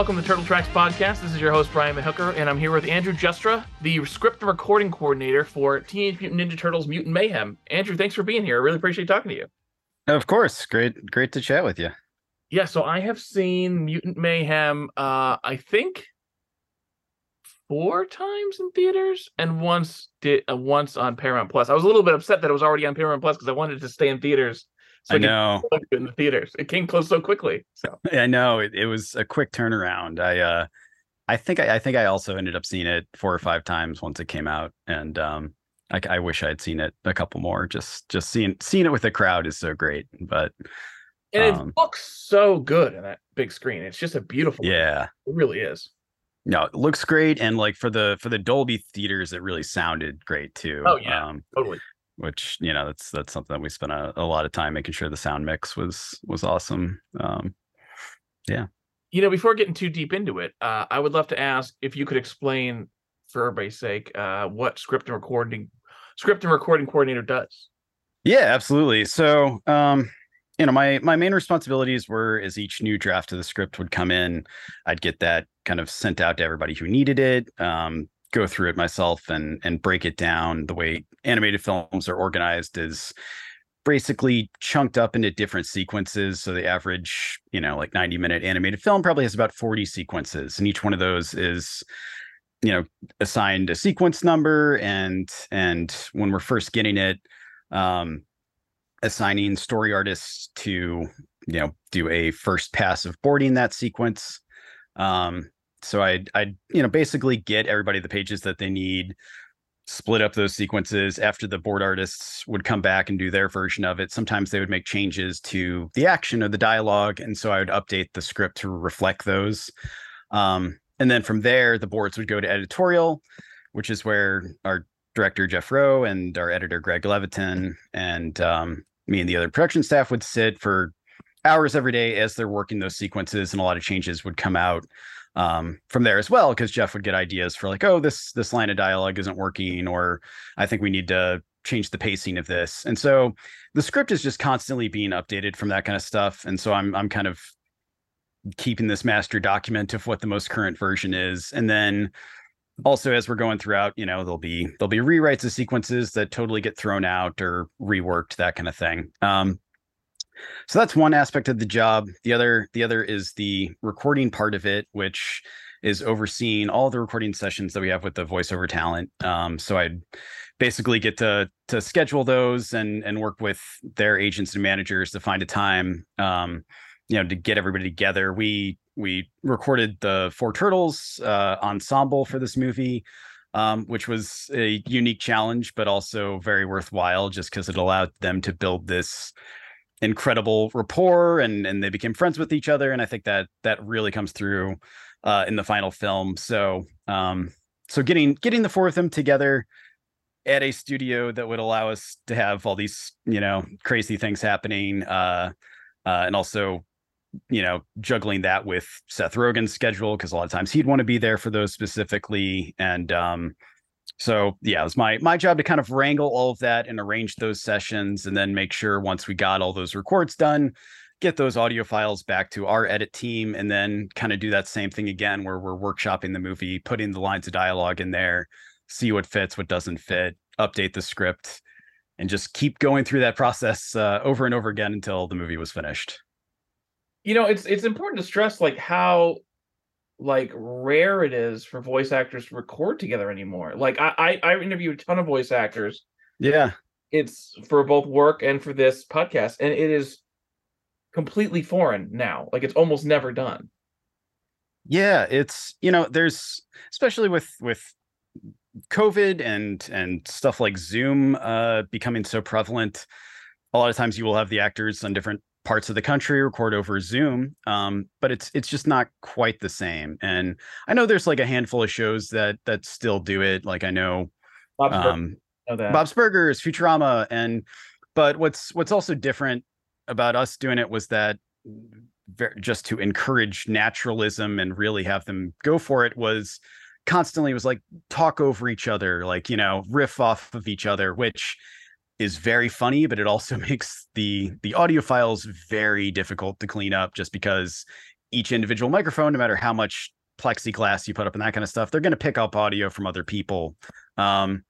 welcome to Turtle Tracks Podcast. This is your host, Brian VanHooker, and I'm here with Andrew Joustra, the script recording coordinator for Teenage Mutant Ninja Turtles Mutant Mayhem. Andrew, thanks for being here. I really appreciate talking to you. Of course. Great great to chat with you. Yeah, so I have seen Mutant Mayhem, uh, I think four times in theaters and once did uh, once on Paramount Plus. I was a little bit upset that it was already on Paramount Plus because I wanted to stay in theaters. So I, know in the theaters. It came close so quickly. So I know it, it was a quick turnaround. I uh I think I, I think I also ended up seeing it four or five times once it came out, and um, I, I wish I had seen it a couple more. Just just seeing seeing it with the crowd is so great, but and um, it looks so good in that big screen. It's just a beautiful. Yeah, movie. it really is. No, it looks great, and like for the for the Dolby theaters, it really sounded great too. Oh yeah, um, totally. Which you know, that's that's something that we spent a, a lot of time making sure the sound mix was was awesome. Um, yeah. You know, before getting too deep into it, uh, I would love to ask if you could explain, for everybody's sake, uh, what script and recording script and recording coordinator does. Yeah, absolutely. So, um, you know, my my main responsibilities were as each new draft of the script would come in, I'd get that kind of sent out to everybody who needed it. Um, go through it myself and and break it down. The way animated films are organized is basically chunked up into different sequences. So the average, you know, like 90 minute animated film probably has about 40 sequences, and each one of those is you know assigned a sequence number and and when we're first getting it um assigning story artists to you know do a first pass of boarding that sequence um so i i you know basically get everybody the pages that they need split up those sequences after the board artists would come back and do their version of it. Sometimes they would make changes to the action or the dialogue and so i would update the script to reflect those. Um and then from there the boards would go to editorial which is where our director jeff rowe and our editor greg levitan and um, me and the other production staff would sit for hours every day as they're working those sequences and a lot of changes would come out um, from there as well because jeff would get ideas for like oh this this line of dialogue isn't working or i think we need to change the pacing of this. And so the script is just constantly being updated from that kind of stuff and so i'm i'm kind of keeping this master document of what the most current version is. And then also as we're going throughout you know there'll be there'll be rewrites of sequences that totally get thrown out or reworked that kind of thing. Um, so that's one aspect of the job. The other the other is the recording part of it which is overseeing all the recording sessions that we have with the voiceover talent. Um, so i'd basically get to to schedule those and and work with their agents and managers to find a time um, you know to get everybody together. We we recorded the Four Turtles uh, ensemble for this movie, um, which was a unique challenge, but also very worthwhile just because it allowed them to build this incredible rapport and and they became friends with each other. And I think that that really comes through uh, in the final film. So um, so getting getting the four of them together at a studio that would allow us to have all these you know crazy things happening uh, uh, and also you know, juggling that with Seth Rogen's schedule because a lot of times he'd want to be there for those specifically. And um, so yeah, it was my my job to kind of wrangle all of that and arrange those sessions and then make sure once we got all those records done, get those audio files back to our edit team and then kind of do that same thing again where we're workshopping the movie, putting the lines of dialogue in there, see what fits, what doesn't fit, update the script, and just keep going through that process uh, over and over again until the movie was finished. You know it's it's important to stress like how like rare it is for voice actors to record together anymore. Like i i, I interview a ton of voice actors. Yeah. It's for both work and for this podcast and it is completely foreign now. Like it's almost never done. Yeah it's you know there's especially with with covid and and stuff like zoom uh becoming so prevalent a lot of times you will have the actors on different parts of the country record over Zoom, um, but it's it's just not quite the same. And I know there's like a handful of shows that that still do it. Like I know, Bob's, um, know Bob's Burgers, Futurama, and but what's what's also different about us doing it was that just to encourage naturalism and really have them go for it was constantly was like talk over each other like you know riff off of each other which is very funny, but it also makes the the audio files very difficult to clean up just because each individual microphone, no matter how much plexiglass you put up and that kind of stuff, they're going to pick up audio from other people. Um,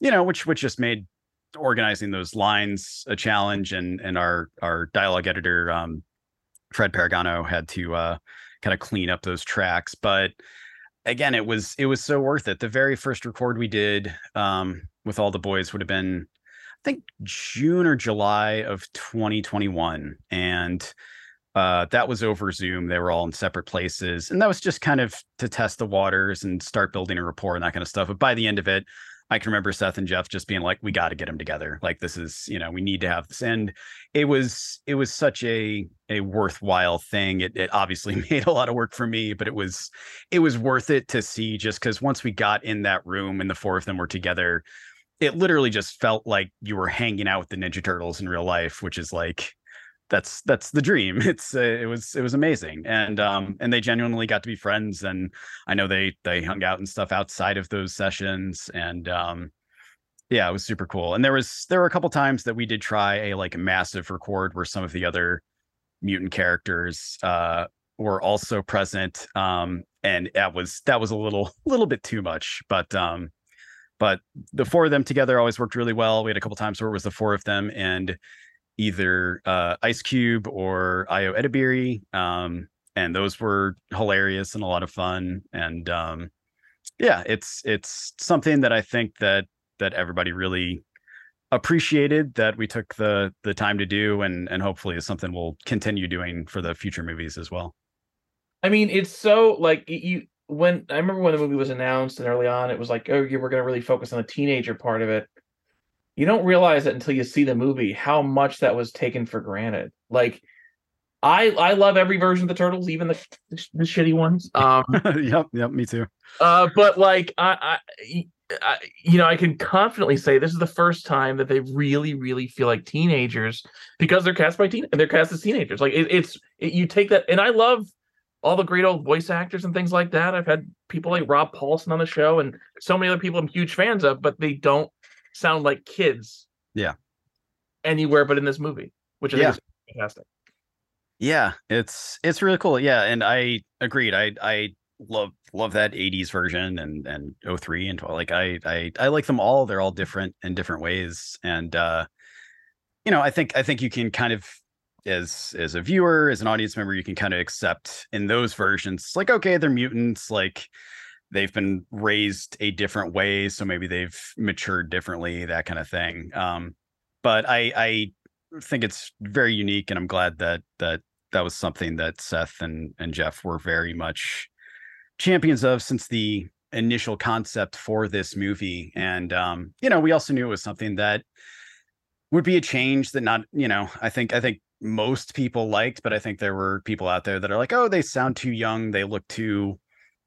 you know, which which just made organizing those lines a challenge, and and our our dialogue editor um, Fred Paragano had to uh, kind of clean up those tracks, but again, it was it was so worth it. The very first record we did um, with all the boys would have been, think June or July of 2021, and uh, that was over Zoom. They were all in separate places, and that was just kind of to test the waters and start building a rapport and that kind of stuff. But by the end of it, I can remember Seth and Jeff just being like, "We got to get them together. Like this is, you know, we need to have this." And it was it was such a a worthwhile thing. It it obviously made a lot of work for me, but it was it was worth it to see just because once we got in that room and the four of them were together, it literally just felt like you were hanging out with the Ninja Turtles in real life, which is like that's that's the dream. It's uh, it was it was amazing. And um and they genuinely got to be friends and i know they they hung out and stuff outside of those sessions and um yeah it was super cool. And there was there were a couple times that we did try a like massive record where some of the other mutant characters uh were also present um and that was that was a little little bit too much but um but the four of them together always worked really well we had a couple times where it was the four of them and either uh, Ice Cube or Ayo Edebiri. Um, and those were hilarious and a lot of fun. And um, yeah, it's it's something that I think that that everybody really appreciated that we took the the time to do and and hopefully is something we'll continue doing for the future movies as well. I mean, it's so like you when I remember when the movie was announced and early on, it was like, oh, we're going to really focus on the teenager part of it you don't realize it until you see the movie how much that was taken for granted. Like I I love every version of the turtles, even the the shitty ones. Um yep, yep, me too. Uh but like I, I I, you know, I can confidently say this is the first time that they really, really feel like teenagers because they're cast by teen, and they're cast as teenagers. Like it, it's, it, you take that, and I love all the great old voice actors and things like that. I've had people like Rob Paulsen on the show, and so many other people I'm huge fans of, but they don't sound like kids. Yeah. Anywhere but in this movie, which I yeah. think is fantastic. Yeah, it's it's really cool. Yeah, and I agreed. I I love love that 80s version and and 03 and 12. like I I I like them all. They're all different in different ways and uh you know, I think I think you can kind of as as a viewer, as an audience member, you can kind of accept in those versions like okay, they're mutants like they've been raised a different way so maybe they've matured differently that kind of thing um, but i i think it's very unique and i'm glad that that that was something that seth and and jeff were very much champions of since the initial concept for this movie and um you know we also knew it was something that would be a change that not you know i think i think most people liked but i think there were people out there that are like oh they sound too young they look too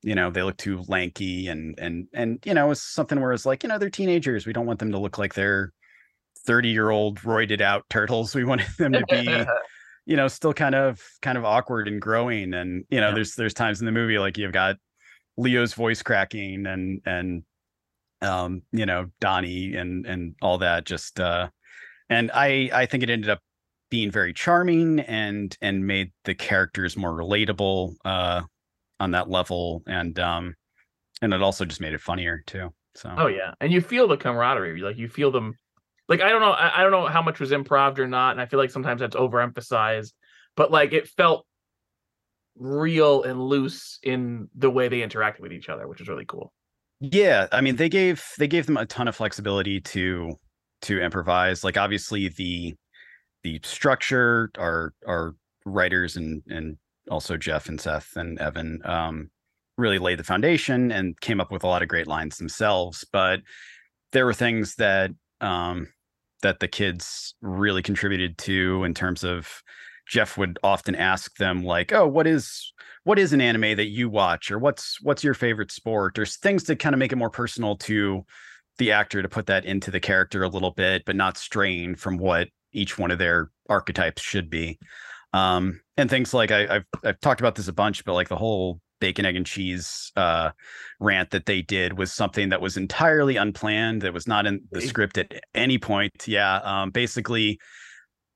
you know they look too lanky and and and you know it's something where it's like you know they're teenagers we don't want them to look like they're 30 year old roided out turtles we wanted them to be you know still kind of kind of awkward and growing and you know yeah. there's there's times in the movie like you've got leo's voice cracking and and um you know donnie and and all that just uh and i i think it ended up being very charming and and made the characters more relatable uh on that level and um and it also just made it funnier too so. Oh yeah and you feel the camaraderie like you feel them like i don't know I, I don't know how much was improv or not and i feel like sometimes that's overemphasized but like it felt real and loose in the way they interacted with each other which is really cool. Yeah i mean they gave they gave them a ton of flexibility to to improvise like obviously the the structure our our writers and and also Jeff and Seth and Evan um, really laid the foundation and came up with a lot of great lines themselves. But there were things that um, that the kids really contributed to in terms of Jeff would often ask them like, "Oh, what is what is an anime that you watch, or what's what's your favorite sport?" or things to kind of make it more personal to the actor to put that into the character a little bit, but not strain from what each one of their archetypes should be um, and things like I, have I've talked about this a bunch, but like the whole bacon egg and cheese uh, rant that they did was something that was entirely unplanned. That was not in the script at any point. Yeah, um, basically,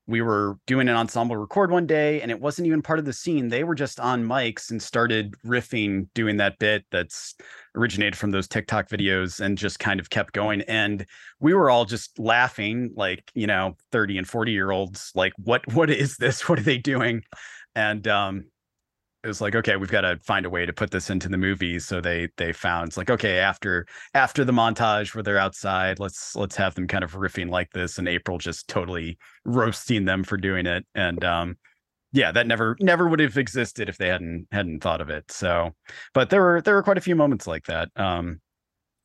we were doing an ensemble record one day and it wasn't even part of the scene. They were just on mics and started riffing, doing that bit that's originated from those TikTok videos and just kind of kept going. And we were all just laughing, like, you know, 30 and 40 year olds, like, what what is this? What are they doing? And um it was like okay we've got to find a way to put this into the movie so they they found it's like okay after after the montage where they're outside let's let's have them kind of riffing like this and april just totally roasting them for doing it and um yeah that never never would have existed if they hadn't hadn't thought of it so but there were there were quite a few moments like that um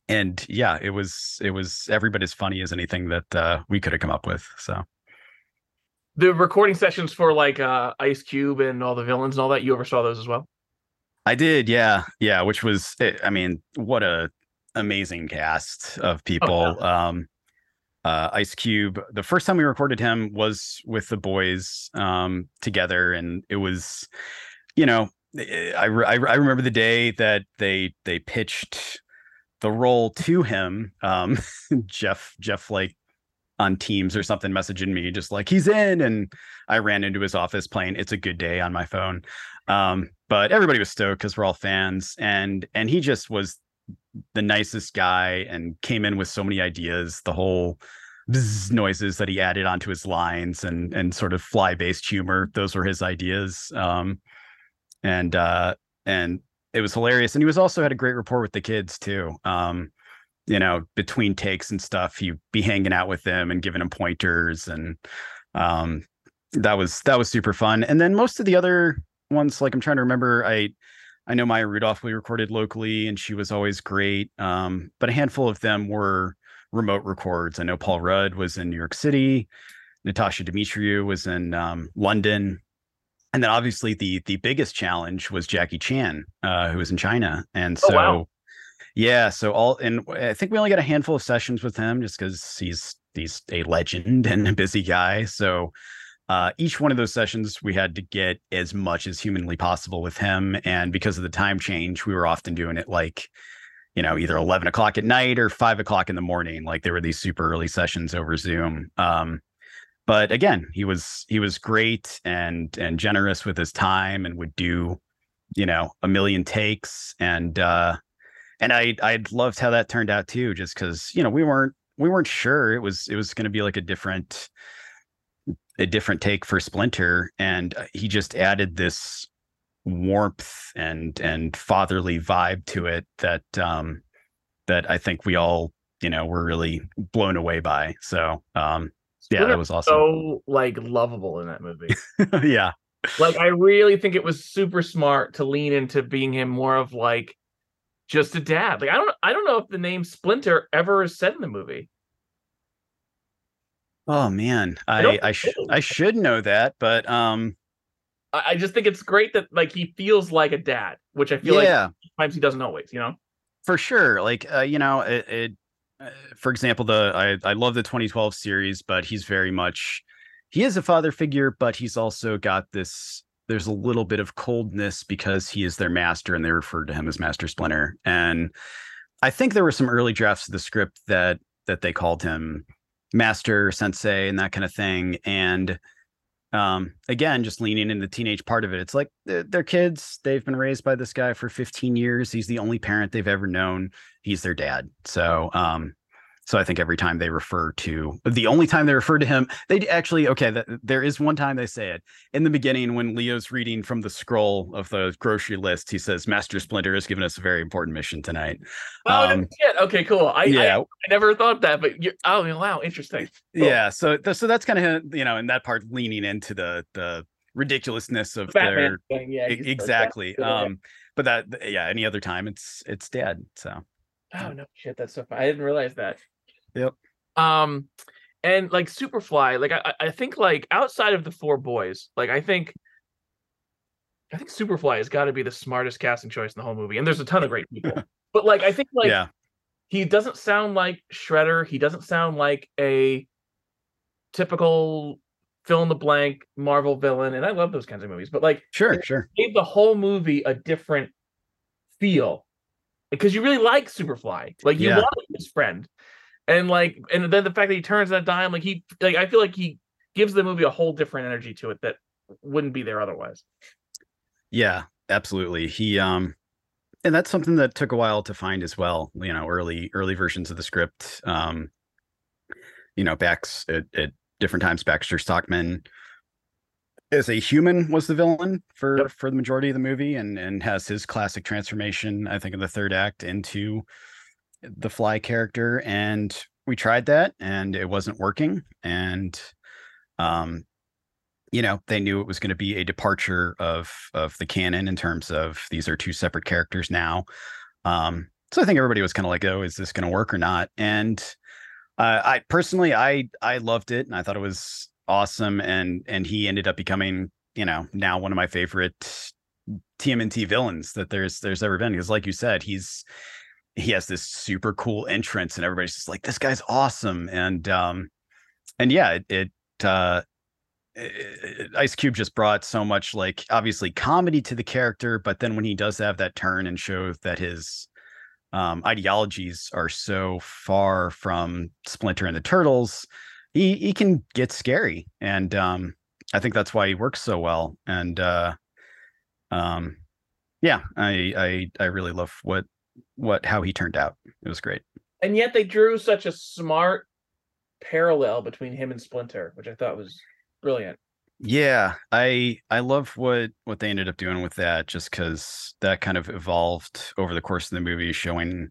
and yeah it was it was every bit as funny as anything that uh we could have come up with so the recording sessions for like uh Ice Cube and all the villains and all that. You oversaw those as well. I did, yeah, yeah. Which was, eh, I mean, what a amazing cast of oh, people. Oh, yeah. Um, uh, Ice Cube. The first time we recorded him was with the boys um, together, and it was, you know, eh, I, I I remember the day that they they pitched the role to him. Um, Jeff Jeff like on Teams or something messaging me just like he's in, and I ran into his office playing "It's a Good Day" on my phone. Um, but everybody was stoked because we're all fans, and and he just was the nicest guy and came in with so many ideas. The whole noises that he added onto his lines and and sort of fly based humor those were his ideas um, and uh and it was hilarious and he was also had a great rapport with the kids too um you know, between takes and stuff, you'd be hanging out with them and giving them pointers, and um, that was that was super fun. And then most of the other ones, like I'm trying to remember, I I know Maya Rudolph we recorded locally, and she was always great. Um, but a handful of them were remote records. I know Paul Rudd was in New York City, Natasha Demetriou was in um, London, and then obviously the the biggest challenge was Jackie Chan, uh, who was in China, and so. Oh, wow. Yeah, so all and I think we only got a handful of sessions with him just because he's he's a legend and a busy guy. So uh, each one of those sessions we had to get as much as humanly possible with him, and because of the time change, we were often doing it like you know either 11 o'clock at night or 5 o'clock in the morning like there were these super early sessions over zoom um, but again he was he was great and and generous with his time and would do you know a million takes and uh and I I loved how that turned out too, just because you know we weren't we weren't sure it was it was going to be like a different a different take for Splinter, and uh, he just added this warmth and and fatherly vibe to it that um that I think we all you know were really blown away by. So um yeah, that was awesome. So like lovable in that movie. yeah. Like I really think it was super smart to lean into being him more of like just a dad. Like I don't I don't know if the name Splinter ever is said in the movie. Oh man, I I, I, sh- I should know that, but um, I, I, just think it's great that like he feels like a dad, which I feel yeah. like sometimes he doesn't always, you know. For sure, like uh, you know, it, it uh, for example, the I I love the 2012 series, but he's very much he is a father figure, but he's also got this there's a little bit of coldness because he is their master and they referred to him as Master Splinter. And I think there were some early drafts of the script that that they called him Master Sensei and that kind of thing. And um, again, just leaning in the teenage part of it, it's like they're, they're kids. They've been raised by this guy for 15 years. He's the only parent they've ever known. He's their dad. So um, so I think every time they refer to the only time they refer to him, they actually okay. There is one time they say it in the beginning when Leo's reading from the scroll of the grocery list. He says, "Master Splinter has given us a very important mission tonight." Oh, um, okay, cool. I, yeah, I, I, never thought that, but you oh wow, interesting. Cool. Yeah, so so that's kind of you know in that part leaning into the the ridiculousness of Batman their thing, yeah, exactly. Um, but that yeah, any other time it's it's dead. So. Oh no shit, that's so fun. I didn't realize that. Yep. Um, and like Superfly, like I, I think like outside of the four boys, like I think I think Superfly has got to be the smartest casting choice in the whole movie. And there's a ton of great people. but like I think like yeah. he doesn't sound like Shredder. He doesn't sound like a typical fill in the blank Marvel villain. And I love those kinds of movies. But like sure, sure. Gave the whole movie a different feel. Because you really like Superfly. Like you yeah. want his friend and like and then the fact that he turns that dime like he like i feel like he gives the movie a whole different energy to it that wouldn't be there otherwise. Yeah, absolutely. He um and that's something that took a while to find as well. You know, early early versions of the script. Um, you know, backs at, at different times, Baxter Stockman as a human was the villain for yep. for the majority of the movie and and has his classic transformation i think in the third act into the fly character and we tried that and it wasn't working and um you know they knew it was going to be a departure of of the canon in terms of these are two separate characters now um so i think everybody was kind of like oh is this going to work or not? And uh, i personally i i loved it and i thought it was awesome and and he ended up becoming you know now one of my favorite TMNT villains that there's there's ever been because like you said he's he has this super cool entrance and everybody's just like this guy's awesome. And um and yeah it, it uh Ice Cube just brought so much like obviously comedy to the character but then when he does have that turn and show that his um ideologies are so far from Splinter and the Turtles he he can get scary. And um i think that's why he works so well. And uh um yeah i i i really love what what how he turned out. It was great. And yet they drew such a smart parallel between him and splinter which i thought was brilliant. Yeah i i love what what they ended up doing with that just because that kind of evolved over the course of the movie showing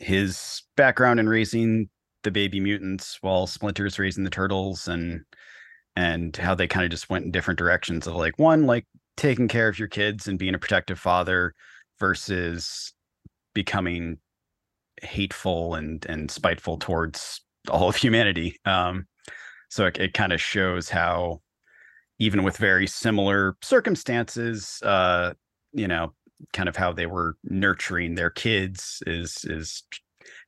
his background in raising the baby mutants while Splinter's raising the turtles and and how they kind of just went in different directions of like one like taking care of your kids and being a protective father versus becoming hateful and and spiteful towards all of humanity um so it, it kind of shows how even with very similar circumstances uh you know kind of how they were nurturing their kids is is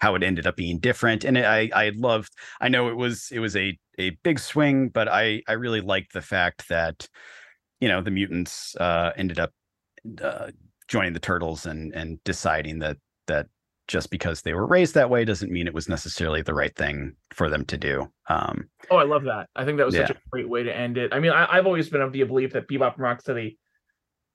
how it ended up being different. And I I loved. I know it was it was a a big swing, but I I really liked the fact that you know the mutants uh, ended up uh, joining the turtles and and deciding that that just because they were raised that way doesn't mean it was necessarily the right thing for them to do. Um, oh, I love that. I think that was yeah. such a great way to end it. I mean, I, have always been of the belief that Bebop and Rocksteady,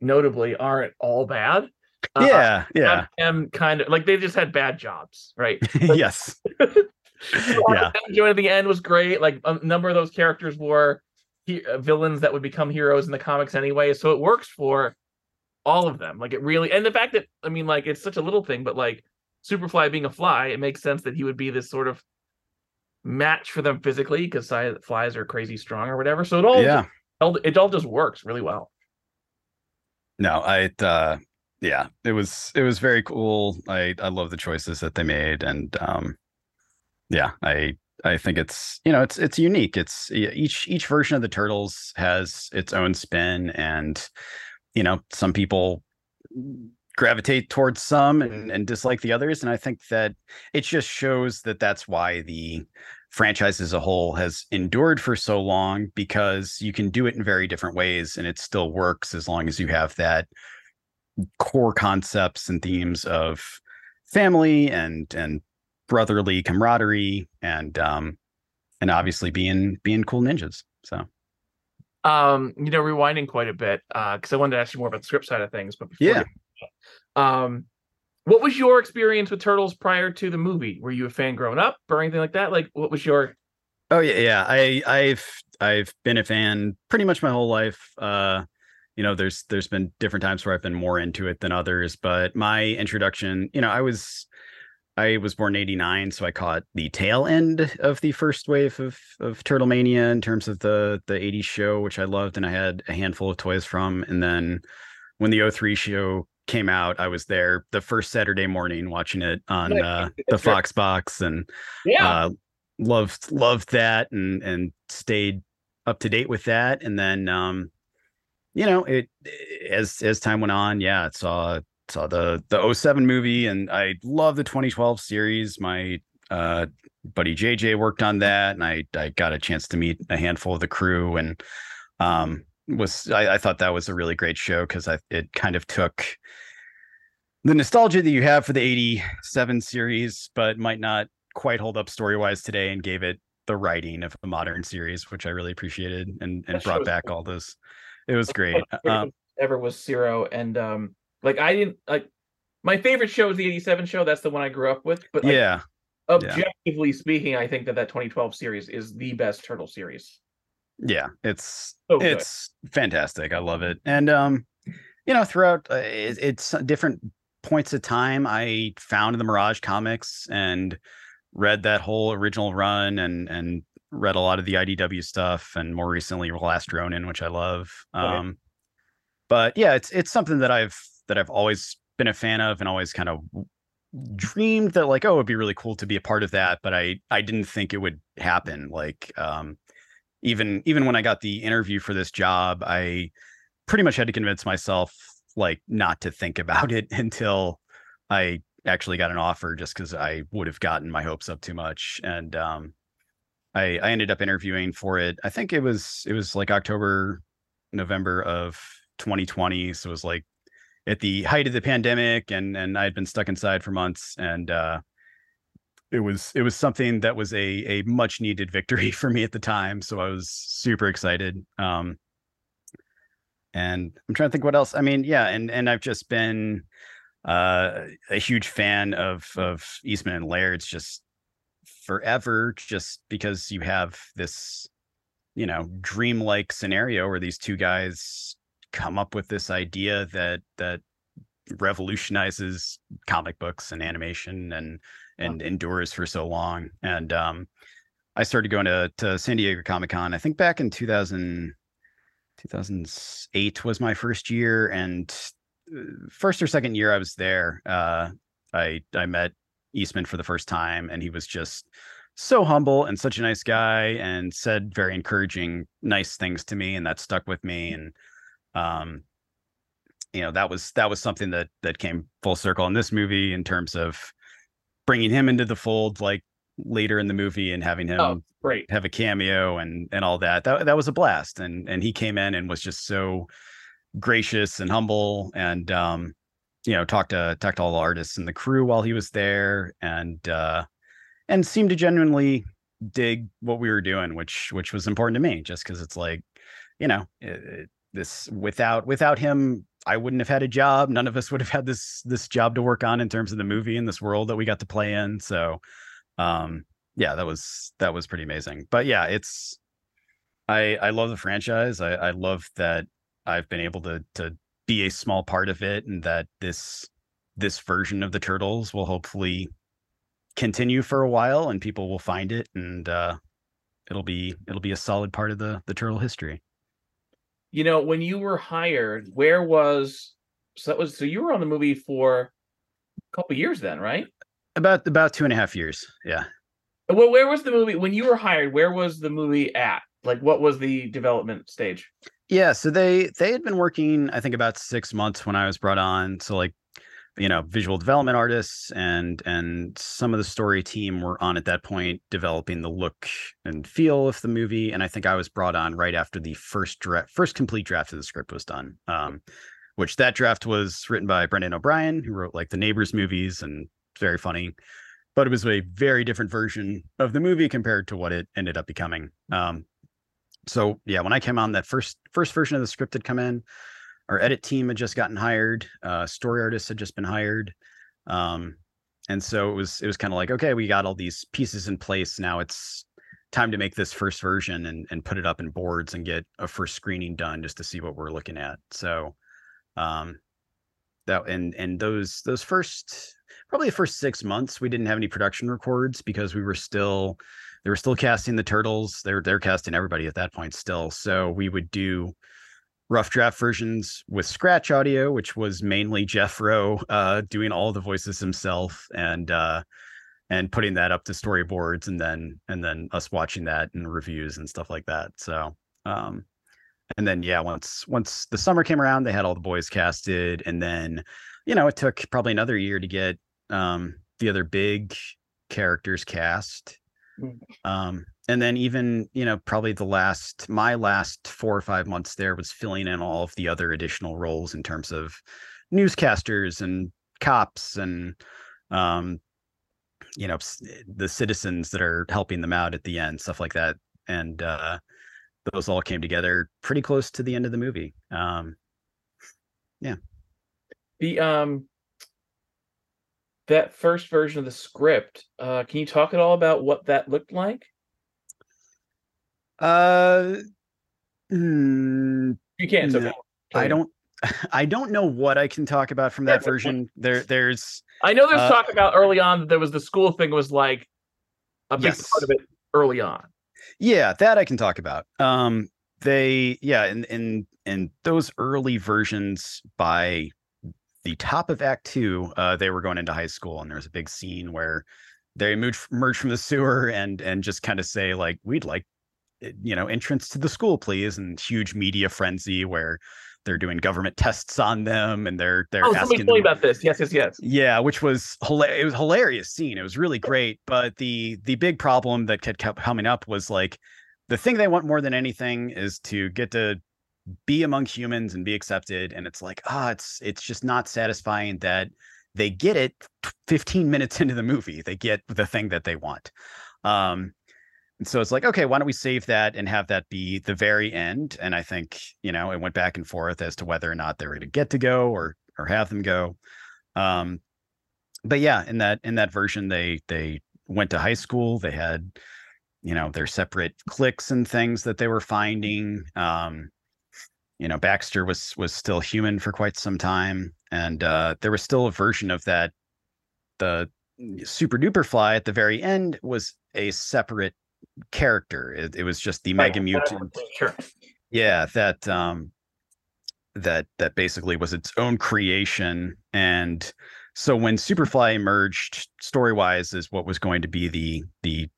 notably, aren't all bad. Uh, yeah, yeah. Am kind of like they just had bad jobs, right? yes. yeah. Join at the end was great. Like a number of those characters were he- uh, villains that would become heroes in the comics anyway, so it works for all of them. Like it really, and the fact that I mean, like it's such a little thing, but like Superfly being a fly, it makes sense that he would be this sort of match for them physically because flies are crazy strong or whatever. So it all yeah, it all just works really well. No, I uh yeah, it was it was very cool. I I love the choices that they made, and um, yeah, I I think it's you know it's it's unique. It's each each version of the turtles has its own spin, and you know some people gravitate towards some and, and dislike the others, and I think that it just shows that that's why the franchise as a whole has endured for so long because you can do it in very different ways and it still works as long as you have that core concepts and themes of family and and brotherly camaraderie and um and obviously being being cool ninjas so um you know rewinding quite a bit uh because i wanted to ask you more about the script side of things but yeah. um what was your experience with turtles prior to the movie? Were you a fan growing up or anything like that? Like what was your oh yeah yeah. I i've i've been a fan pretty much my whole life. Uh you know there's there's been different times where i've been more into it than others but my introduction you know i was i was born in 89 so i caught the tail end of the first wave of of turtle mania in terms of the the 80s show which i loved and i had a handful of toys from and then when the 03 show came out i was there the first saturday morning watching it on uh, the fox box and yeah. uh, loved loved that and and stayed up to date with that and then um you know, it as as time went on, yeah, it saw saw the the 07 movie and I love the 2012 series. My uh buddy JJ worked on that and I I got a chance to meet a handful of the crew and um was I, I thought that was a really great show because I it kind of took the nostalgia that you have for the 87 series, but might not quite hold up story wise today and gave it the writing of a modern series, which I really appreciated and and That brought back cool. all those. It was great. Um, ever was Zero, and um, like I didn't like my favorite show is the '87 show. That's the one I grew up with. But like, yeah, objectively speaking, I think that that 2012 series is the best Turtle series. yeah, it's So it's fantastic. I love it. And um, you know, throughout uh, it, it's different points of time, I found the Mirage comics and read that whole original run and and read a lot of the IDW stuff and more recently Last Ronin, which I love. Right. Um, but yeah, it's it's something that I've that I've always been a fan of and always kind of dreamed that like oh it'd be really cool to be a part of that but i i didn't think it would happen like um even even when i got the interview for this job i pretty much had to convince myself like not to think about it until i actually got an offer just because i would have gotten my hopes up too much and um i i ended up interviewing for it. I think it was it was like october november of 2020 so it was like at the height of the pandemic and and I'd been stuck inside for months and uh it was it was something that was a a much needed victory for me at the time so I was super excited um and I'm trying to think what else I mean yeah and and I've just been uh a huge fan of of Eastman and Laird's just forever just because you have this you know dreamlike scenario where these two guys come up with this idea that that revolutionizes comic books and animation and and endures for so long. And um i started going to to san diego comic-con i think back in 2000 2008 was my first year and uh, first or second year i was there uh i i met eastman for the first time and he was just so humble and such a nice guy and said very encouraging nice things to me and that stuck with me and um you know that was that was something that that came full circle in this movie in terms of bringing him into the fold like later in the movie and having him Oh, great. have a cameo and and all that that that was a blast and and he came in and was just so gracious and humble and um you know talked to talked to all the artists and the crew while he was there and uh and seemed to genuinely dig what we were doing which which was important to me just because it's like you know it, it- this without without him i wouldn't have had a job. None of us would have had this this job to work on in terms of the movie and this world that we got to play in. So um yeah that was that was pretty amazing. But yeah it's i i love the franchise. I i love that i've been able to to be a small part of it and that this this version of the turtles will hopefully continue for a while and people will find it and uh it'll be it'll be a solid part of the the turtle history You know, when you were hired, where was so that was so you were on the movie for a couple years then, right? about about two and a half years yeah Well, where was the movie when you were hired? Where was the movie at? Like, what was the development stage? Yeah, so they they had been working, I think, about six months when I was brought on. So like, you know, visual development artists and and some of the story team were on at that point developing the look and feel of the movie. And I think I was brought on right after the first draft, first complete draft of the script was done. Um, which that draft was written by Brendan O'Brien, who wrote like the Neighbors movies and very funny. But it was a very different version of the movie compared to what it ended up becoming. Um, so yeah, when I came on, that first first version of the script had come in. Our edit team had just gotten hired. Uh, story artists had just been hired, um, and so it was it was kind of like okay, we got all these pieces in place. Now it's time to make this first version and and put it up in boards and get a first screening done just to see what we're looking at. So um, that and and those those first probably the first six months we didn't have any production records because we were still they were still casting the turtles they're they're casting everybody at that point still so we would do rough draft versions with scratch audio which was mainly jeff rowe uh doing all the voices himself and uh and putting that up to storyboards and then and then us watching that and reviews and stuff like that so um and then yeah once once the summer came around they had all the boys casted and then you know it took probably another year to get um the other big characters cast. Um and then even you know probably the last my last four or five months there was filling in all of the other additional roles in terms of newscasters and cops and um you know the citizens that are helping them out at the end, stuff like that, and uh, those all came together pretty close to the end of the movie. Um, yeah. The um that first version of the script, uh, can you talk at all about what that looked like? Uh, mm, you can't. no, I don't. I don't know what I can talk about from that version. There, there's. I know there's uh, talk about early on that there was the school thing was like a big yes. part of it early on. Yeah, that I can talk about. Um, they, yeah, and and in those early versions by the top of Act Two, uh, they were going into high school, and there was a big scene where they emerge, emerge from the sewer and and just kind of say like, "We'd like, eh, you know, entrance to the school, please," and huge media frenzy where they're doing government tests on them and they're they're oh, asking them, about this. Yes yes yes. Yeah which was hilarious it was hilarious scene. It was really great but the the big problem that kept coming up was like the thing they want more than anything is to get to be among humans and be accepted and it's like ah oh, it's it's just not satisfying that they get it 15 minutes into the movie they get the thing that they want. Um and so it's like okay why don't we save that and have that be the very end? And i think you know it went back and forth as to whether or not they were going to get to go or or have them go. Um but yeah in that in that version they they went to high school they had you know their separate cliques and things that they were finding. Um you know baxter was was still human for quite some time and uh there was still a version of that the super duper fly at the very end was a separate character. It, it was just the mega mutant sure. Yeah that um that that basically was its own creation and so when superfly emerged story wise is what was going to be the the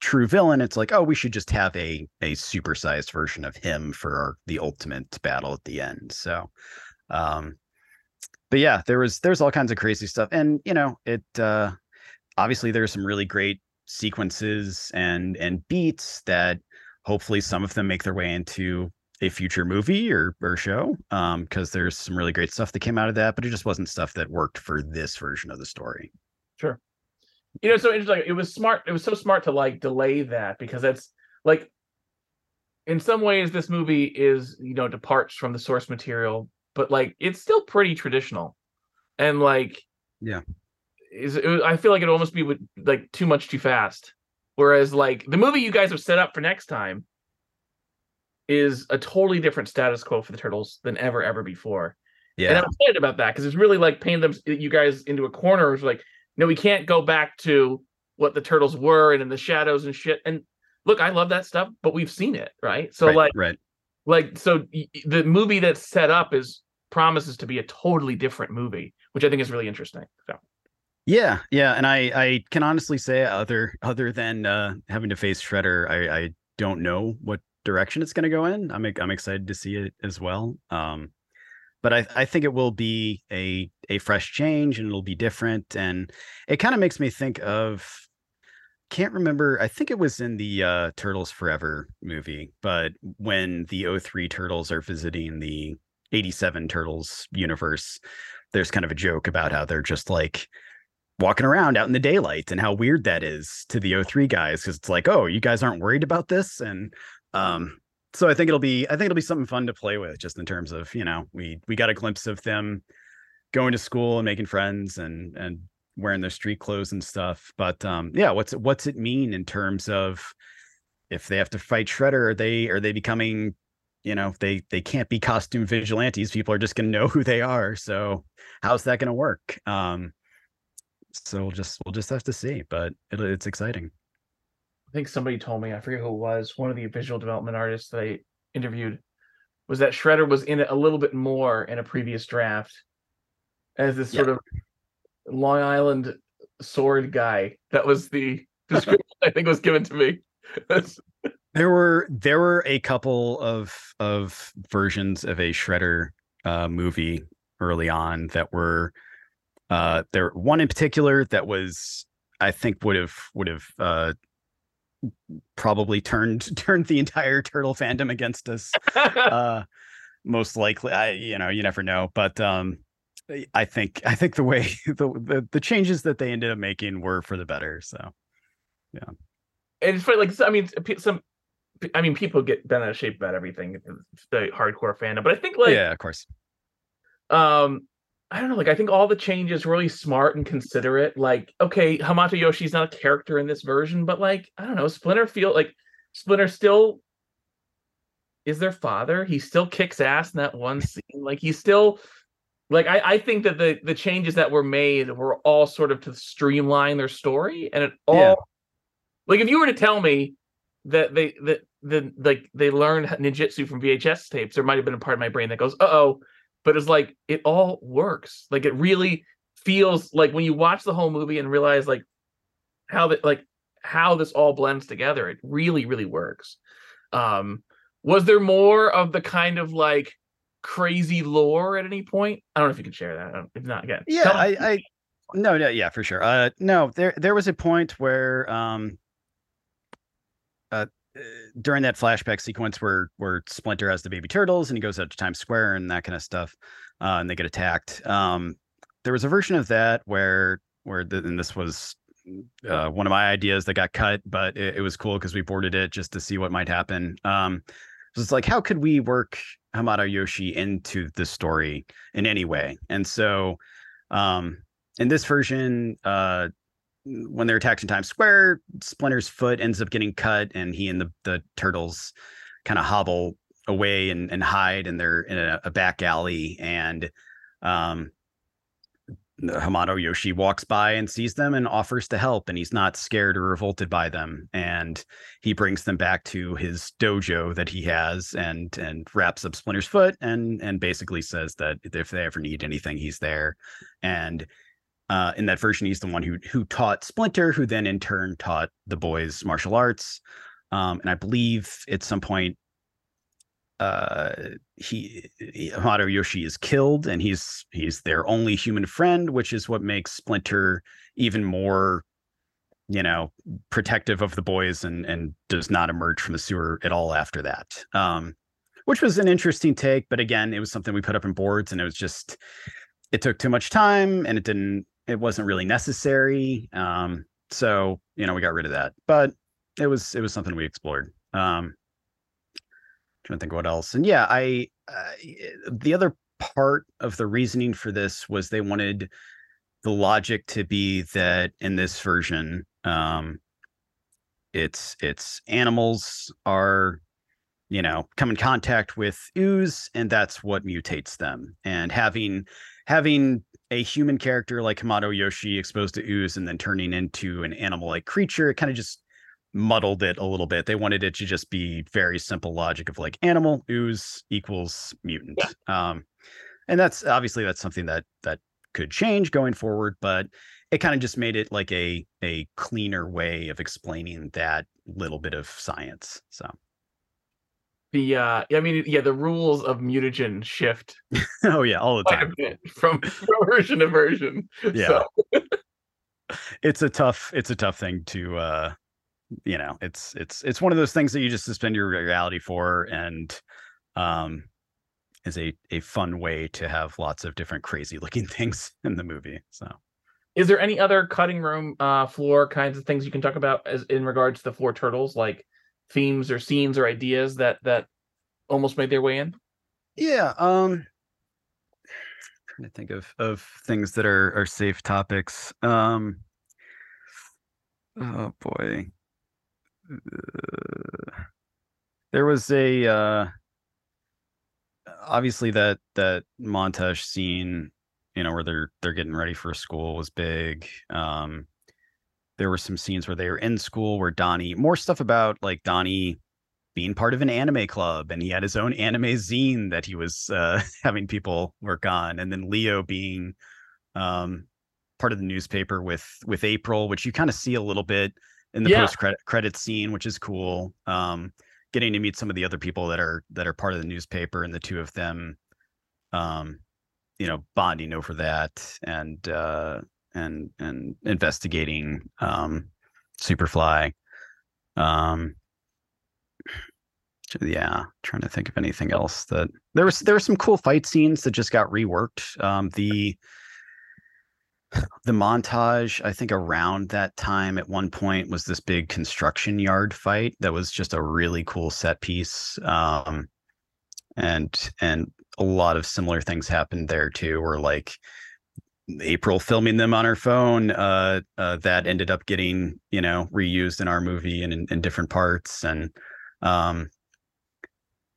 true villain, it's like, oh, we should just have a a supersized version of him for the ultimate battle at the end. So, um, but yeah, there was there's all kinds of crazy stuff, and you know, it uh, obviously there's some really great sequences and and beats that hopefully some of them make their way into a future movie or or show um because there's some really great stuff that came out of that but it just wasn't stuff that worked for this version of the story sure you know so interesting it was smart it was so smart to like delay that because that's like in some ways this movie is you know departs from the source material but like it's still pretty traditional. And like yeah. is it, i feel like it would almost be like too much too fast. Whereas like the movie you guys have set up for next time is a totally different status quo for the turtles than ever ever before. Yeah. And i'm excited about that because it's really like painting them you guys into a corner it's like no, we can't go back to what the turtles were and in the shadows and shit. And look, I love that stuff, but we've seen it, right? So right, like, right, like so the movie that's set up is promises to be a totally different movie, which I think is really interesting. So. Yeah, yeah, and I I can honestly say other other than uh, having to face Shredder, I I don't know what direction it's going to go in. I'm I'm excited to see it as well. Um, but I, I think it will be a a fresh change and it'll be different and it kind of makes me think of can't remember i think it was in the uh, turtles forever movie but when the 03 turtles are visiting the 87 turtles universe there's kind of a joke about how they're just like walking around out in the daylight and how weird that is to the 03 guys because it's like oh you guys aren't worried about this? And um so I think it'll be I think it'll be something fun to play with just in terms of, you know, we we got a glimpse of them going to school and making friends and and wearing their street clothes and stuff. But um yeah, what's what's it mean in terms of if they have to fight Shredder, are they are they becoming, you know, they they can't be costume vigilantes. People are just gonna know who they are. So how's that gonna work? Um so we'll just we'll just have to see, but it, it's exciting. I think somebody told me, I forget who it was, one of the visual development artists that I interviewed, was that Shredder was in it a little bit more in a previous draft as this sort of Long Island sword guy. That was the description I think was given to me. there were there were a couple of of versions of a Shredder uh, movie early on that were uh there one in particular that was I think would have would have uh probably turned turned the entire turtle fandom against us. uh, most likely, I you know you never know, but um, I think I think the way the, the the changes that they ended up making were for the better. So yeah, and it's funny. Like I mean, some I mean, people get bent out of shape about everything, the hardcore fandom. But I think like yeah, of course. Um, I don't know. Like I think all the changes really smart and considerate. Like okay, Hamato Yoshi's not a character in this version, but like I don't know, Splinter feel like Splinter still is their father. He still kicks ass in that one scene. Like he's still like I, I think that the the changes that were made were all sort of to streamline their story and it all yeah. like if you were to tell me that they that the like they learned ninjutsu from VHS tapes, there might have been a part of my brain that goes, uh oh. But it's like it all works. Like it really feels like when you watch the whole movie and realize like how that like how this all blends together, it really, really works. Um was there more of the kind of like crazy lore at any point? I don't know if you can share that. If not, again, yeah, I, I, no, no, yeah, for sure. Uh, no, there, there was a point where, um, uh, during that flashback sequence where where Splinter has the baby turtles and he goes out to Times Square and that kind of stuff, uh, and they get attacked. Um, there was a version of that where where the, and this was uh, one of my ideas that got cut, but it, it was cool because we boarded it just to see what might happen. Um, so it's like, how could we work Hamato Yoshi into the story in any way? And so, um, in this version, uh, when they're attacked in Times Square, Splinter's foot ends up getting cut, and he and the the turtles kind of hobble away and, and hide, and they're in a, a back alley, and um, Hamato Yoshi walks by and sees them and offers to help, and he's not scared or revolted by them. And he brings them back to his dojo that he has, and and wraps up Splinter's foot, and and basically says that if they ever need anything, he's there. And uh, in that version, he's the one who who taught Splinter, who then in turn taught the boys martial arts. Um, and I believe at some point uh, he, he Yoshi is killed, and he's he's their only human friend, which is what makes Splinter even more, you know, protective of the boys, and and does not emerge from the sewer at all after that. Um, which was an interesting take, but again, it was something we put up in boards, and it was just it took too much time, and it didn't it wasn't really necessary. Um, so you know, we got rid of that, but it was it was something we explored. Um, trying to think what else. And yeah, I uh, the other part of the reasoning for this was they wanted the logic to be that in this version, um, it's it's animals are you know come in contact with ooze and that's what mutates them and having having a human character like Hamato Yoshi exposed to ooze and then turning into an animal like creature it kind of just muddled it a little bit. They wanted it to just be very simple logic of like animal ooze equals mutant. Yeah. Um, and that's obviously that's something that that could change going forward, but it kind of just made it like a a cleaner way of explaining that little bit of science. So the uh I mean yeah, the rules of mutagen shift. oh yeah, all the time. From, from version to version. Yeah. So. it's a tough it's a tough thing to uh you know it's it's it's one of those things that you just suspend your reality for and um is a a fun way to have lots of different crazy looking things in the movie so is there any other cutting room uh floor kinds of things you can talk about as in regards to the four turtles like themes or scenes or ideas that that almost made their way in? Yeah um trying to think of of things that are are safe topics. Um oh boy. There was a uh obviously that that montage scene you know where they're they're getting ready for school was big. Um there were some scenes where they were in school where donnie more stuff about like donnie being part of an anime club and he had his own anime zine that he was uh having people work on and then leo being um part of the newspaper with with april which you kind of see a little bit in the yeah. post credit credit scene, which is cool. Um, getting to meet some of the other people that are that are part of the newspaper, and the two of them, um, you know, bonding over that and uh, and and investigating um, Superfly. Um, yeah trying to think of anything else that there was there were some cool fight scenes that just got reworked um the the montage i think around that time at one point was this big construction yard fight that was just a really cool set piece um and and a lot of similar things happened there too where like april filming them on her phone uh, uh that ended up getting you know reused in our movie and in, in different parts and um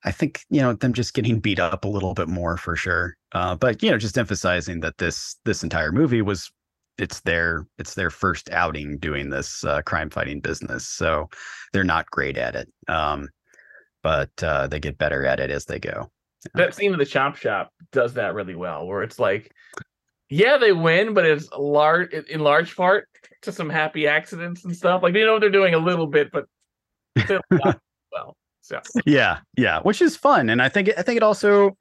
I think you know them just getting beat up a little bit more for sure. Uh, but you know, just emphasizing that this this entire movie was it's their it's their first outing doing this uh, crime fighting business, so they're not great at it. Um, but uh, they get better at it as they go. That scene of the chop shop does that really well, where it's like, yeah, they win, but it's large in large part to some happy accidents and stuff. Like they know they're doing a little bit, but well. So yeah, yeah, which is fun, and I think I think it also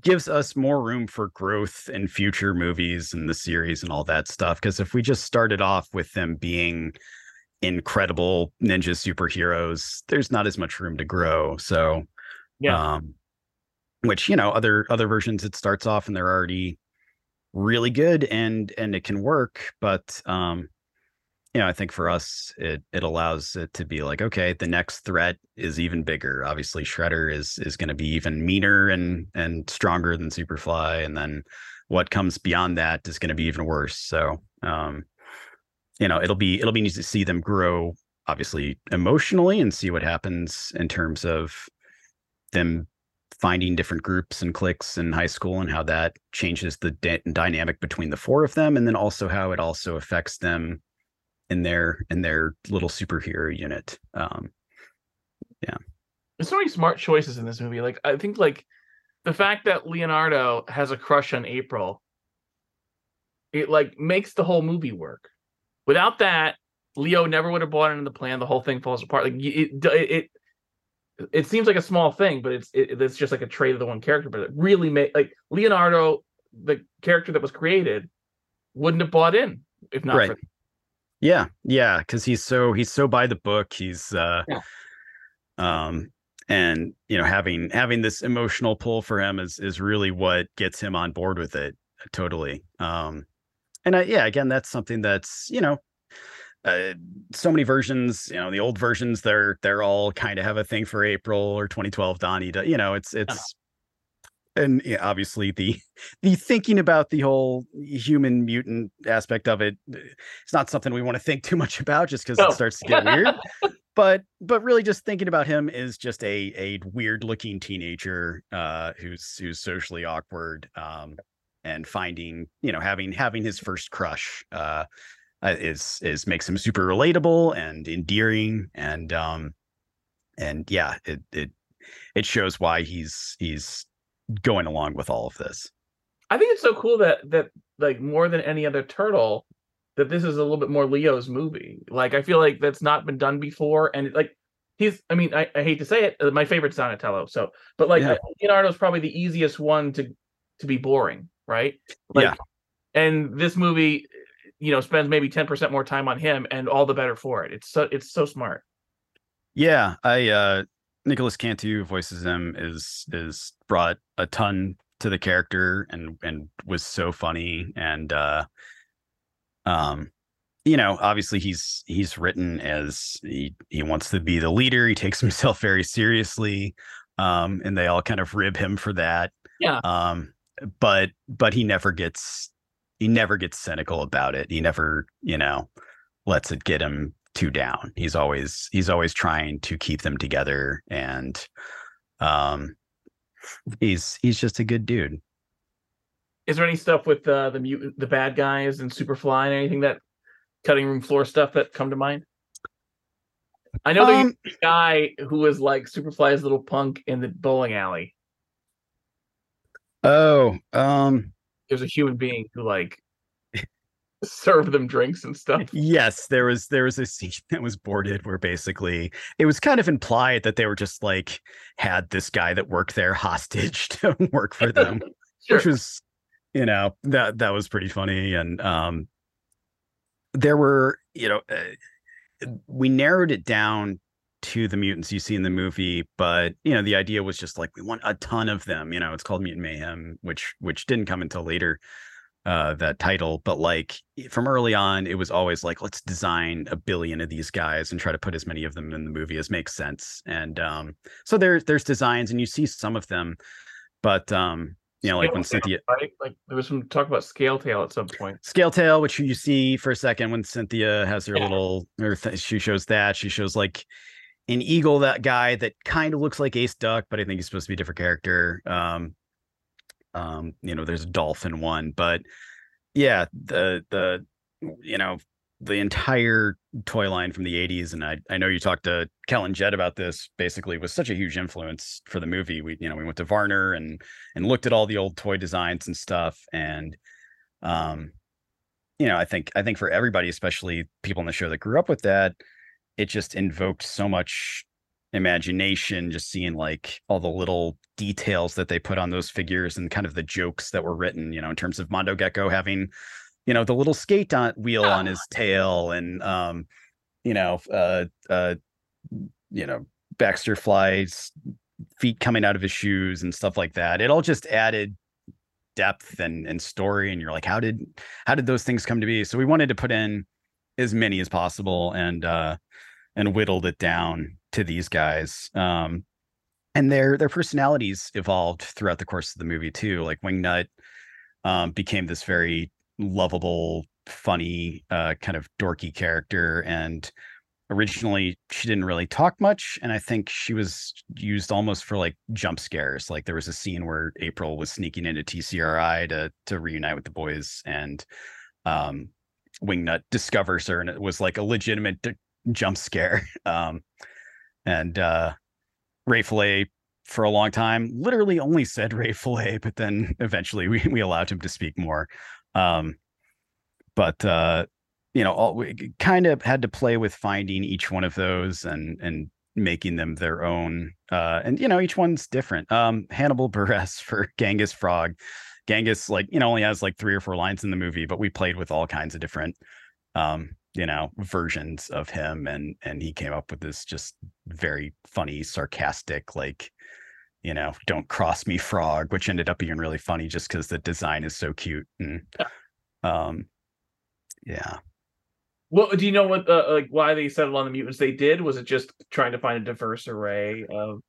gives us more room for growth in future movies and the series and all that stuff. Because if we just started off with them being incredible ninja superheroes, there's not as much room to grow. So yeah, um, which you know other other versions it starts off and they're already really good and and it can work, but um, you know, I think for us, it it allows it to be like, okay, the next threat is even bigger. Obviously, Shredder is is going to be even meaner and and stronger than Superfly, and then what comes beyond that is going to be even worse. So, um, you know, it'll be it'll be neat to see them grow, obviously emotionally, and see what happens in terms of them finding different groups and cliques in high school and how that changes the dynamic between the four of them and then also how it also affects them in their in their little superhero unit. Um, yeah, there's so many smart choices in this movie. Like I think like the fact that Leonardo has a crush on April, it like makes the whole movie work. Without that, Leo never would have bought into the plan. The whole thing falls apart. Like it, it, it, it seems like a small thing, but it's it, it's just like a trait of the one character. But it really made like Leonardo, the character that was created, wouldn't have bought in if not right. for yeah, yeah, because he's so he's so by the book. He's uh yeah. um and you know having having this emotional pull for him is is really what gets him on board with it totally. Um and I, yeah, again, that's something that's you know uh, so many versions. You know, the old versions they're they're all kind of have a thing for April or 2012 Donnie. You know, it's it's and yeah, obviously the the thinking about the whole human mutant aspect of it it's not something we want to think too much about just because no. it starts to get weird but but really just thinking about him is just a a weird looking teenager uh who's who's socially awkward um and finding you know having having his first crush uh, uh is is makes him super relatable and endearing and um and yeah it it it shows why he's he's going along with all of this. I think it's so cool that that like more than any other turtle, that this is a little bit more Leo's movie. Like I feel like that's not been done before, and like he's. I mean, I, I hate to say it, uh, my favorite's Donatello. So, but like yeah. Leonardo's probably the easiest one to to be boring, right? Like, yeah. And this movie, you know, spends maybe ten percent more time on him, and all the better for it. It's so it's so smart. Yeah, I uh Nicolas Cantu voices him is is brought a ton to the character and and was so funny and uh um you know obviously he's he's written as he he wants to be the leader he takes himself very seriously um and they all kind of rib him for that yeah um but but he never gets he never gets cynical about it he never you know lets it get him too down. He's always he's always trying to keep them together and um he's he's just a good dude. Is there any stuff with uh, the mutant the bad guys and Superfly and anything that cutting room floor stuff that come to mind? I know um, there's a guy who was like Superfly's little punk in the bowling alley. Oh, um there's a human being who like serve them drinks and stuff. Yes, there was there was a scene that was boarded where basically it was kind of implied that they were just like had this guy that worked there hostage to work for them, sure. which was you know that that was pretty funny and um there were you know uh, we narrowed it down to the mutants you see in the movie, but you know, the idea was just like we want a ton of them. You know, it's called Mutant Mayhem, which which didn't come until later uh that title but like from early on it was always like let's design a billion of these guys and try to put as many of them in the movie as makes sense and um so there's there's designs and you see some of them but um you know like when Scale cynthia right? Like there was some talk about scale tail at some point. scale tail which you see for a second when cynthia has her Yeah. little or th- she shows that she shows like an eagle that guy that kind of looks like ace duck but i think he's supposed to be a different character um um you know there's a dolphin one but yeah the the you know the entire toy line from the 80s and i i know you talked to kellen jett about this basically was such a huge influence for the movie. We you know we went to varner and and looked at all the old toy designs and stuff and um you know i think i think for everybody especially people in the show that grew up with that it just invoked so much imagination just seeing like all the little details that they put on those figures and kind of the jokes that were written you know in terms of mondo gecko having you know the little skate on wheel on his tail and um you know uh uh you know baxter flies feet coming out of his shoes and stuff like that. It all just added depth and and story and you're like how did how did those things come to be? So we wanted to put in as many as possible and uh and whittled it down to these guys um and their their personalities evolved throughout the course of the movie too like wingnut um became this very lovable funny uh kind of dorky character and originally she didn't really talk much and i think she was used almost for like jump scares like there was a scene where april was sneaking into tcri to to reunite with the boys and um wingnut discovers her and it was like a legitimate jump scare. Um and uh ray fillet for a long time literally only said ray fillet but then eventually we, we allowed him to speak more. Um but uh you know all we kind of had to play with finding each one of those and and making them their own uh and you know each one's different. Um hannibal buress for genghis frog. Genghis like you know only has like three or four lines in the movie but we played with all kinds of different um you know versions of him and and he came up with this just very funny sarcastic like you know don't cross me frog which ended up being really funny just because the design is so cute and um yeah Well, do you know what uh, like why they settled on the mutants they did? Was it just trying to find a diverse array of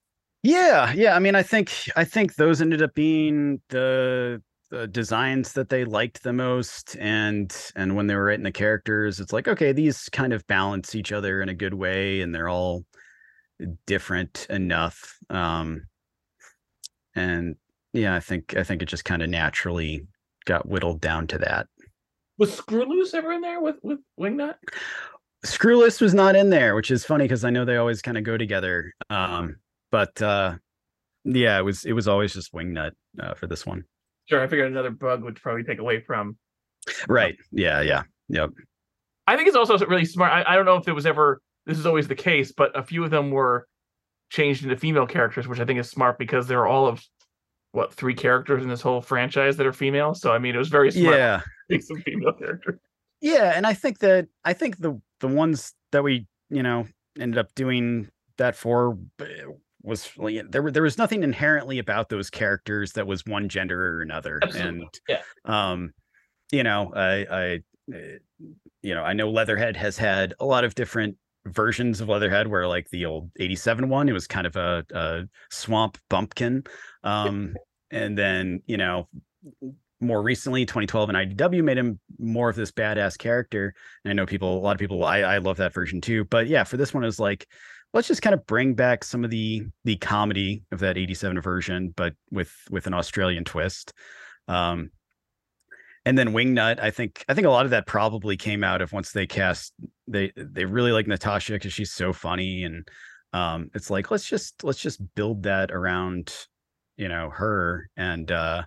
Yeah, yeah. I mean, I think I think those ended up being the, the designs that they liked the most, and and when they were writing the characters, it's like okay, these kind of balance each other in a good way, and they're all different enough. Um, and yeah, I think I think it just kind of naturally got whittled down to that. was Screw Loose ever in there with with Wingnut? Screw Loose was not in there, which is funny because I know they always kind of go together. Um, but uh, yeah, it was it was always just Wingnut uh, for this one. Sure, I figured another bug would probably take away from. Right. Yeah. Yeah. Yep. I think it's also really smart. I, I don't know if it was ever this is always the case, but a few of them were changed into female characters, which I think is smart because there are all of what three characters in this whole franchise that are female. So I mean, it was very smart. Yeah. make some female characters. Yeah. And I think that I think the the ones that we you know ended up doing that for uh, was like, there were there was nothing inherently about those characters that was one gender or another Absolutely. and Yeah. um you know i i uh, you know i know leatherhead has had a lot of different versions of leatherhead where like the old 87 one it was kind of a, a swamp bumpkin um and then you know more recently 2012 and idw made him more of this badass character and i know people a lot of people i i love that version too but yeah for this one it was like let's just kind of bring back some of the the comedy of that 87 version but with with an australian twist. Um and then wingnut i think i think a lot of that probably came out of once they cast they they really like natasha because she's so funny and um it's like let's just let's just build that around you know her and uh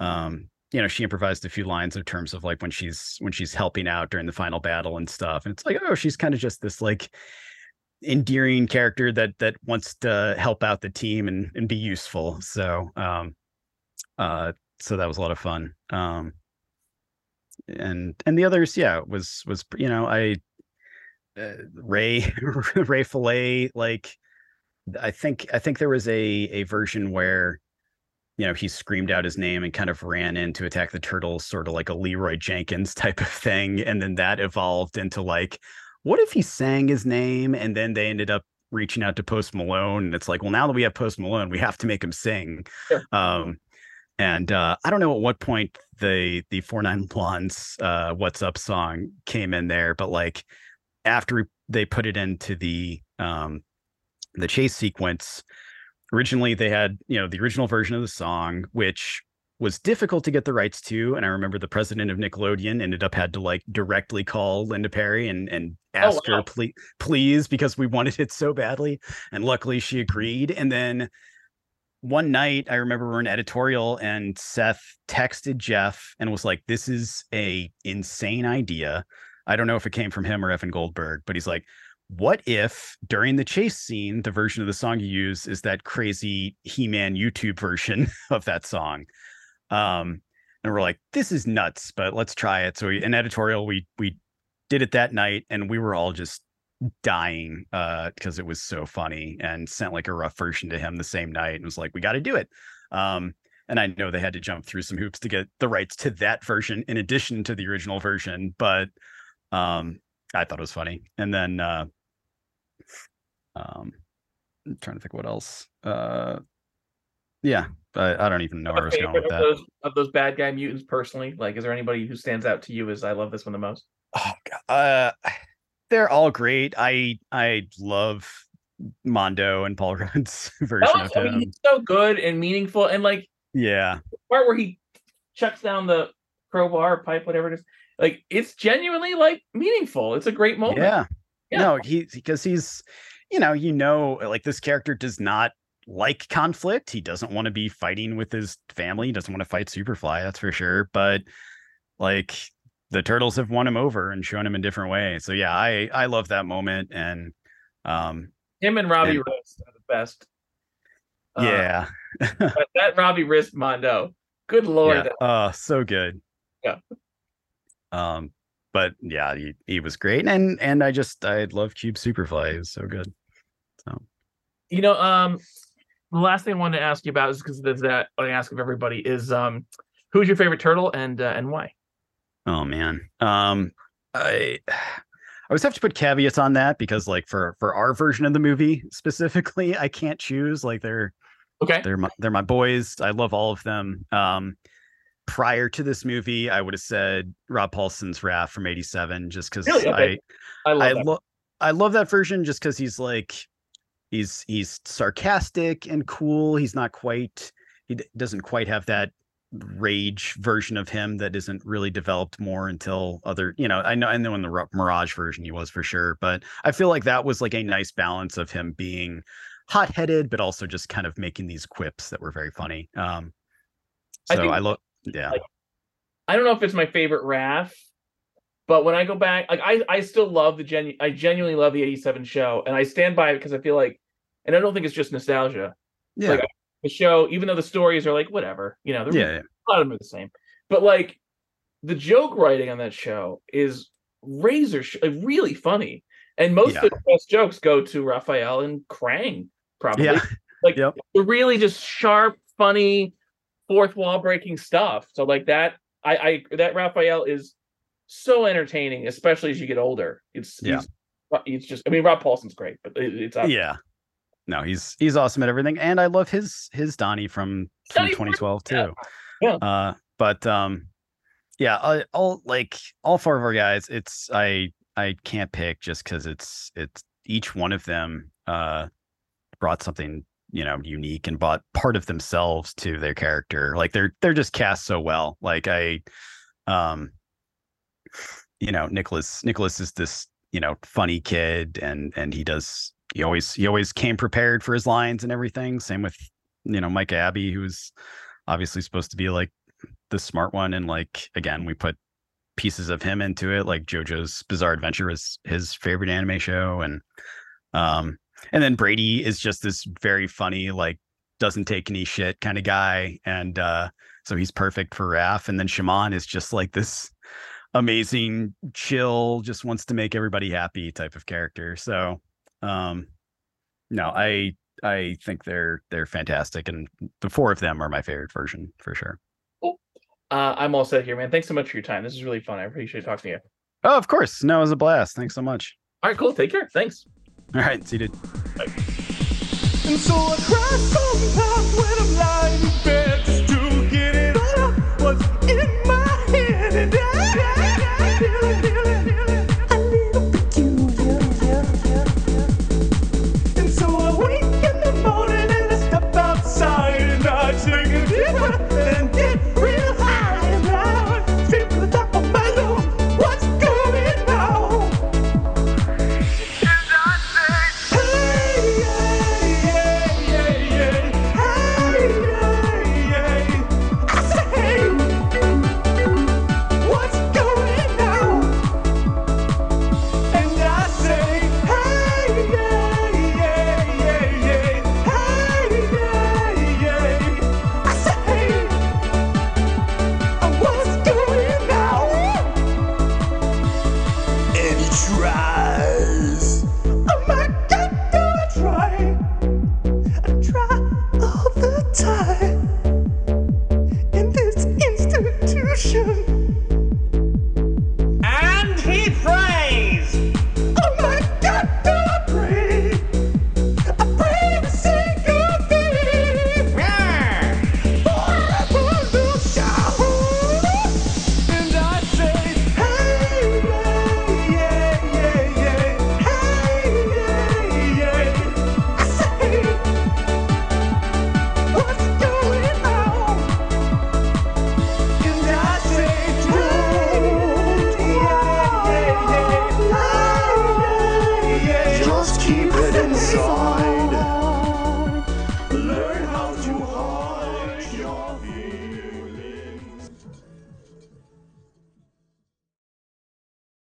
um you know she improvised a few lines in terms of like when she's when she's helping out during the final battle and stuff. And it's like oh she's kind of just this like endearing character that that wants to help out the team and and be useful. So um uh so that was a lot of fun. Um and and the others yeah was was you know i uh, Ray Ray Fillet like I think I think there was a a version where you know he screamed out his name and kind of ran in to attack the turtles sort of like a Leeroy Jenkins type of thing. And then that evolved into like what if he sang his name and then they ended up reaching out to Post Malone and it's like well now that we have Post Malone we have to make him sing Sure. um and uh, I don't know at what point the the four non blondes uh, "What's Up" song came in there, but like after they put it into the um, the chase sequence, originally they had you know the original version of the song, which was difficult to get the rights to, and I remember the president of Nickelodeon ended up had to like directly call Linda Perry and and oh, ask wow. her please please because we wanted it so badly, and luckily she agreed, and then one night I remember we're in editorial and Seth texted Jeff and was like, This is a insane idea. I don't know if it came from him or Evan Goldberg, but he's like, What if during the chase scene, the version of the song you use is that crazy He-Man YouTube version of that song? Um, and we're like, this is nuts, but let's try it. So we, in editorial, we we did it that night and we were all just dying uh because it was so funny and sent like a rough version to him the same night and was like we got to do it. Um and i know they had to jump through some hoops to get the rights to that version in addition to the original version but um i thought it was funny. And then uh um I'm trying to think what else uh yeah I, I don't even know where i was going with of that those of those bad guy mutants personally? Like, is there anybody who stands out to you as I love this one the most? Oh god. Uh they're all great. I I love Mondo and Paul Rudd's version was, of I mean, him. he's so good and meaningful, and like Yeah. the part where he chucks down the crowbar pipe, whatever it is, like it's genuinely like meaningful. It's a great moment. Yeah. Yeah. No, he because he's you know, you know, like this character does not like conflict. He doesn't want to be fighting with his family. He doesn't want to fight Superfly, that's for sure. But like the turtles have won him over and shown him in different ways. So yeah, I I love that moment and um Him and Robbie And- are the best. Uh, yeah. that, that Robbie Wrist Mondo. Good lord. yeah. Oh, so good. Yeah. Um, but yeah, he, he was great, and and I just I love Cube Superfly. He was so good. So You know, um, the last thing I wanted to ask you about is because that I ask of everybody is um, who's your favorite turtle and uh, and why? oh man, um, I I always have to put caveats on that because like for for our version of the movie specifically, I can't choose. Like they're Okay. they're my they're my boys. I love all of them. Um, prior to this movie, I would have said Rob Paulsen's Raph from '87, just because Really? Okay. I I love I that. love I love that version just because he's like he's he's sarcastic and cool. He's not quite he d- doesn't quite have that rage version of him that isn't really developed more until other you know I know I know in the Mirage version he was for sure, but I feel like that was like a nice balance of him being hot-headed but also just kind of making these quips that were very funny. Um so I love yeah. like, I don't know if it's my favorite Raph, but when I go back, like I, I still love the genu I genuinely love the 87 show and I stand by it because I feel like and I don't think it's just nostalgia. yeah. like, The show, even though the stories are like whatever, you know, they're yeah. a lot of them are the same. But like the joke writing on that show is razor sh- like, really funny. And most Yeah. of the best jokes go to Raphael and Krang, probably. Yeah. Like Yep. they're really just sharp, funny, fourth wall breaking stuff. So like that, I, I that Raphael is so entertaining, especially as you get older. It's Yeah. he's, he's just I mean Rob Paulsen's great, but it, it's yeah no he's he's awesome at everything and i love his his donnie from, from 2012 too yeah. Yeah. uh but um yeah I, all like all four of our guys it's i i can't pick just because it's it's each one of them uh brought something you know unique and brought part of themselves to their character like they're they're just cast so well like i um you know nicholas nicholas is this you know funny kid and and he does he always he always came prepared for his lines and everything. Same with you know micah abbey who's obviously supposed to be like the smart one. And like again we put pieces of him into it like jojo's bizarre adventure was his favorite anime show. And um and then brady is just this very funny like doesn't take any shit kind of guy. And uh so he's perfect for Raph. And then Shamon is just like this amazing, chill, just wants to make everybody happy type of character. So, um, no, I I think they're they're fantastic, and the four of them are my favorite version for sure. Cool. Uh, I'm all set here, man. Thanks so much for your time. This is really fun. I appreciate talking to you. Oh, of course. No, it was a blast. Thanks so much. All right, cool. Take care. Thanks. All right, see you, dude. Bye. And so I cry sometimes when I'm lying in bed.